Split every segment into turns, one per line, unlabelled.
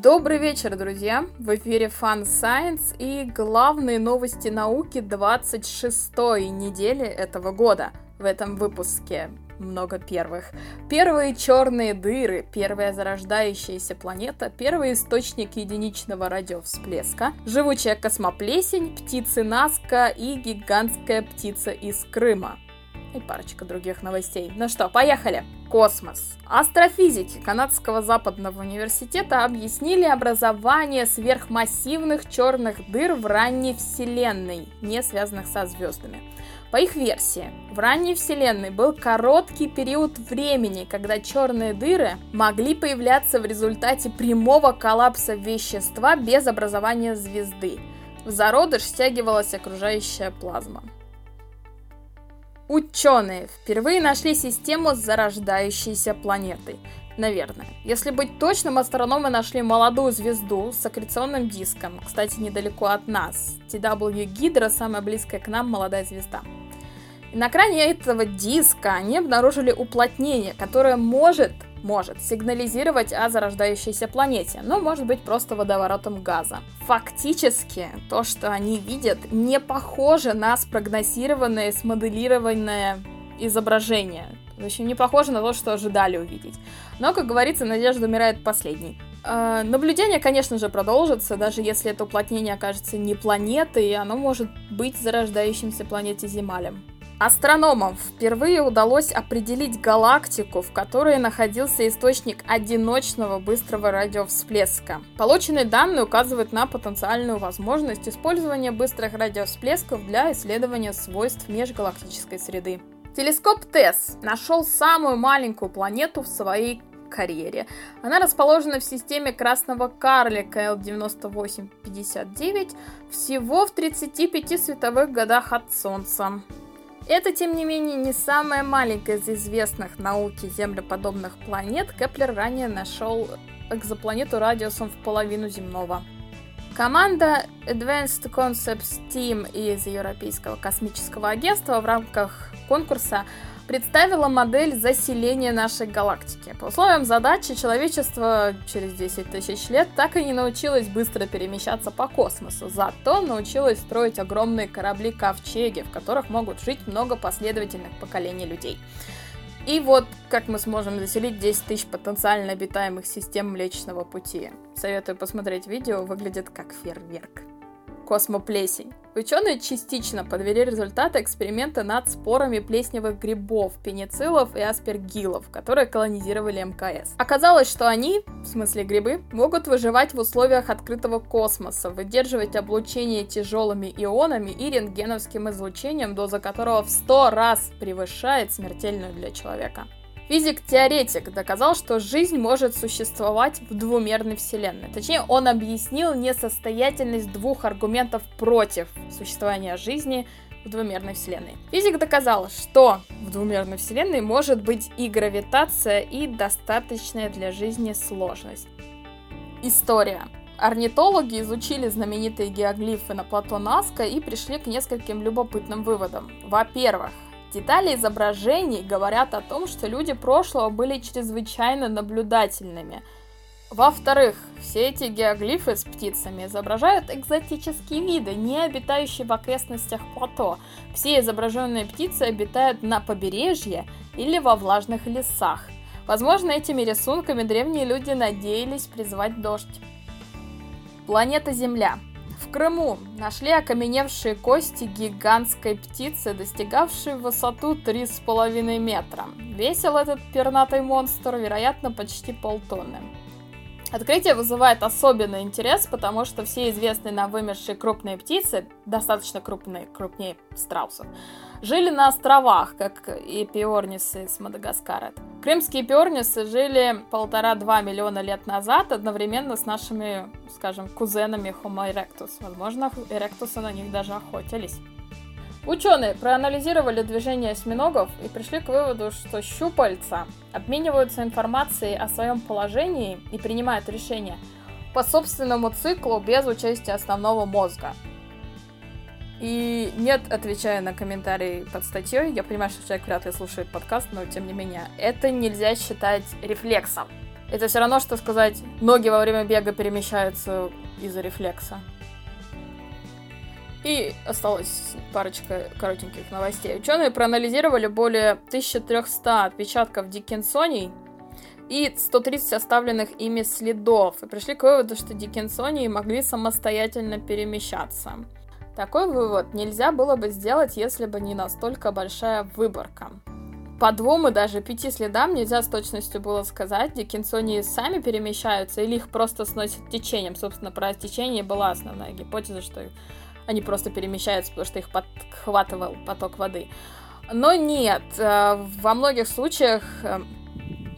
Добрый вечер, друзья! В эфире Fun Science и главные новости науки 26-й недели этого года. В этом выпуске много первых. Первые черные дыры, первая зарождающаяся планета, первый источник единичного радиовсплеска, живучая космоплесень, птицы Наска и гигантская птица из Крыма и парочка других новостей. Ну что, поехали! Космос. Астрофизики Канадского западного университета объяснили образование сверхмассивных черных дыр в ранней Вселенной, не связанных со звездами. По их версии, в ранней Вселенной был короткий период времени, когда черные дыры могли появляться в результате прямого коллапса вещества без образования звезды. В зародыш стягивалась окружающая плазма. Ученые впервые нашли систему с зарождающейся планетой. Наверное. Если быть точным, астрономы нашли молодую звезду с аккреционным диском, кстати, недалеко от нас. TW Гидра – самая близкая к нам молодая звезда. И на кране этого диска они обнаружили уплотнение, которое может может сигнализировать о зарождающейся планете, но может быть просто водоворотом газа. Фактически, то, что они видят, не похоже на спрогнозированное, смоделированное изображение. В общем, не похоже на то, что ожидали увидеть. Но, как говорится, надежда умирает последней. Э, наблюдение, конечно же, продолжится, даже если это уплотнение окажется не планетой, оно может быть зарождающимся планете Земалем. Астрономам впервые удалось определить галактику, в которой находился источник одиночного быстрого радиовсплеска. Полученные данные указывают на потенциальную возможность использования быстрых радиовсплесков для исследования свойств межгалактической среды. Телескоп TESS нашел самую маленькую планету в своей карьере. Она расположена в системе красного карлика L9859 всего в 35 световых годах от Солнца. Это, тем не менее, не самая маленькая из известных науке землеподобных планет. Кеплер ранее нашел экзопланету радиусом в половину земного. Команда Advanced Concepts Team из Европейского космического агентства в рамках конкурса представила модель заселения нашей галактики. По условиям задачи, человечество через 10 тысяч лет так и не научилось быстро перемещаться по космосу, зато научилось строить огромные корабли-ковчеги, в которых могут жить много последовательных поколений людей. И вот как мы сможем заселить 10 тысяч потенциально обитаемых систем Млечного Пути. Советую посмотреть видео, выглядит как фейерверк космоплесень. Ученые частично подвели результаты эксперимента над спорами плесневых грибов, пенициллов и аспергилов, которые колонизировали МКС. Оказалось, что они, в смысле грибы, могут выживать в условиях открытого космоса, выдерживать облучение тяжелыми ионами и рентгеновским излучением, доза которого в 100 раз превышает смертельную для человека. Физик-теоретик доказал, что жизнь может существовать в двумерной вселенной. Точнее, он объяснил несостоятельность двух аргументов против существования жизни в двумерной вселенной. Физик доказал, что в двумерной вселенной может быть и гравитация, и достаточная для жизни сложность. История. Орнитологи изучили знаменитые геоглифы на плато Наска и пришли к нескольким любопытным выводам. Во-первых, Детали изображений говорят о том, что люди прошлого были чрезвычайно наблюдательными. Во-вторых, все эти геоглифы с птицами изображают экзотические виды, не обитающие в окрестностях плато. Все изображенные птицы обитают на побережье или во влажных лесах. Возможно, этими рисунками древние люди надеялись призвать дождь. Планета Земля – Крыму нашли окаменевшие кости гигантской птицы, достигавшей высоту 3,5 метра. Весил этот пернатый монстр, вероятно, почти полтонны. Открытие вызывает особенный интерес, потому что все известные нам вымершие крупные птицы, достаточно крупные, крупнее страусов, жили на островах, как и пиорнисы с Мадагаскара. Крымские пиорнисы жили полтора-два миллиона лет назад одновременно с нашими, скажем, кузенами Homo erectus. Возможно, эректусы на них даже охотились. Ученые проанализировали движение осьминогов и пришли к выводу, что щупальца обмениваются информацией о своем положении и принимают решения по собственному циклу без участия основного мозга. И нет, отвечая на комментарии под статьей, я понимаю, что человек вряд ли слушает подкаст, но тем не менее, это нельзя считать рефлексом. Это все равно, что сказать, ноги во время бега перемещаются из-за рефлекса. И осталась парочка коротеньких новостей. Ученые проанализировали более 1300 отпечатков диккенсоний и 130 оставленных ими следов, и пришли к выводу, что диккенсонии могли самостоятельно перемещаться. Такой вывод нельзя было бы сделать, если бы не настолько большая выборка. По двум и даже пяти следам нельзя с точностью было сказать, диккенсонии сами перемещаются или их просто сносят течением. Собственно, про течение была основная гипотеза, что они просто перемещаются, потому что их подхватывал поток воды. Но нет, э, во многих случаях э,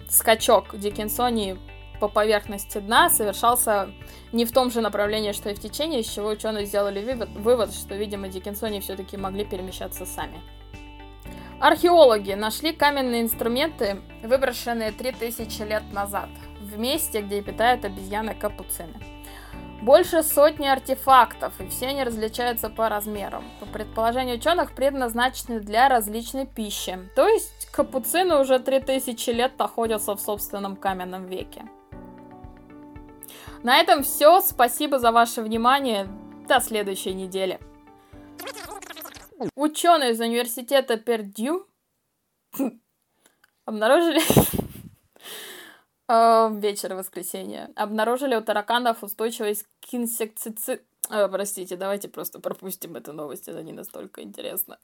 скачок Диккенсонии по поверхности дна совершался не в том же направлении, что и в течение, из чего ученые сделали вывод, вывод что, видимо, Диккенсонии все-таки могли перемещаться сами. Археологи нашли каменные инструменты, выброшенные 3000 лет назад, в месте, где питают обезьяны капуцины. Больше сотни артефактов, и все они различаются по размерам. По предположению ученых, предназначены для различной пищи. То есть капуцины уже 3000 лет находятся в собственном каменном веке. На этом все. Спасибо за ваше внимание. До следующей недели. Ученые из университета Пердью обнаружили вечер воскресенья. Обнаружили у тараканов устойчивость к инсектицид... Э, простите, давайте просто пропустим эту новость, это не настолько интересно.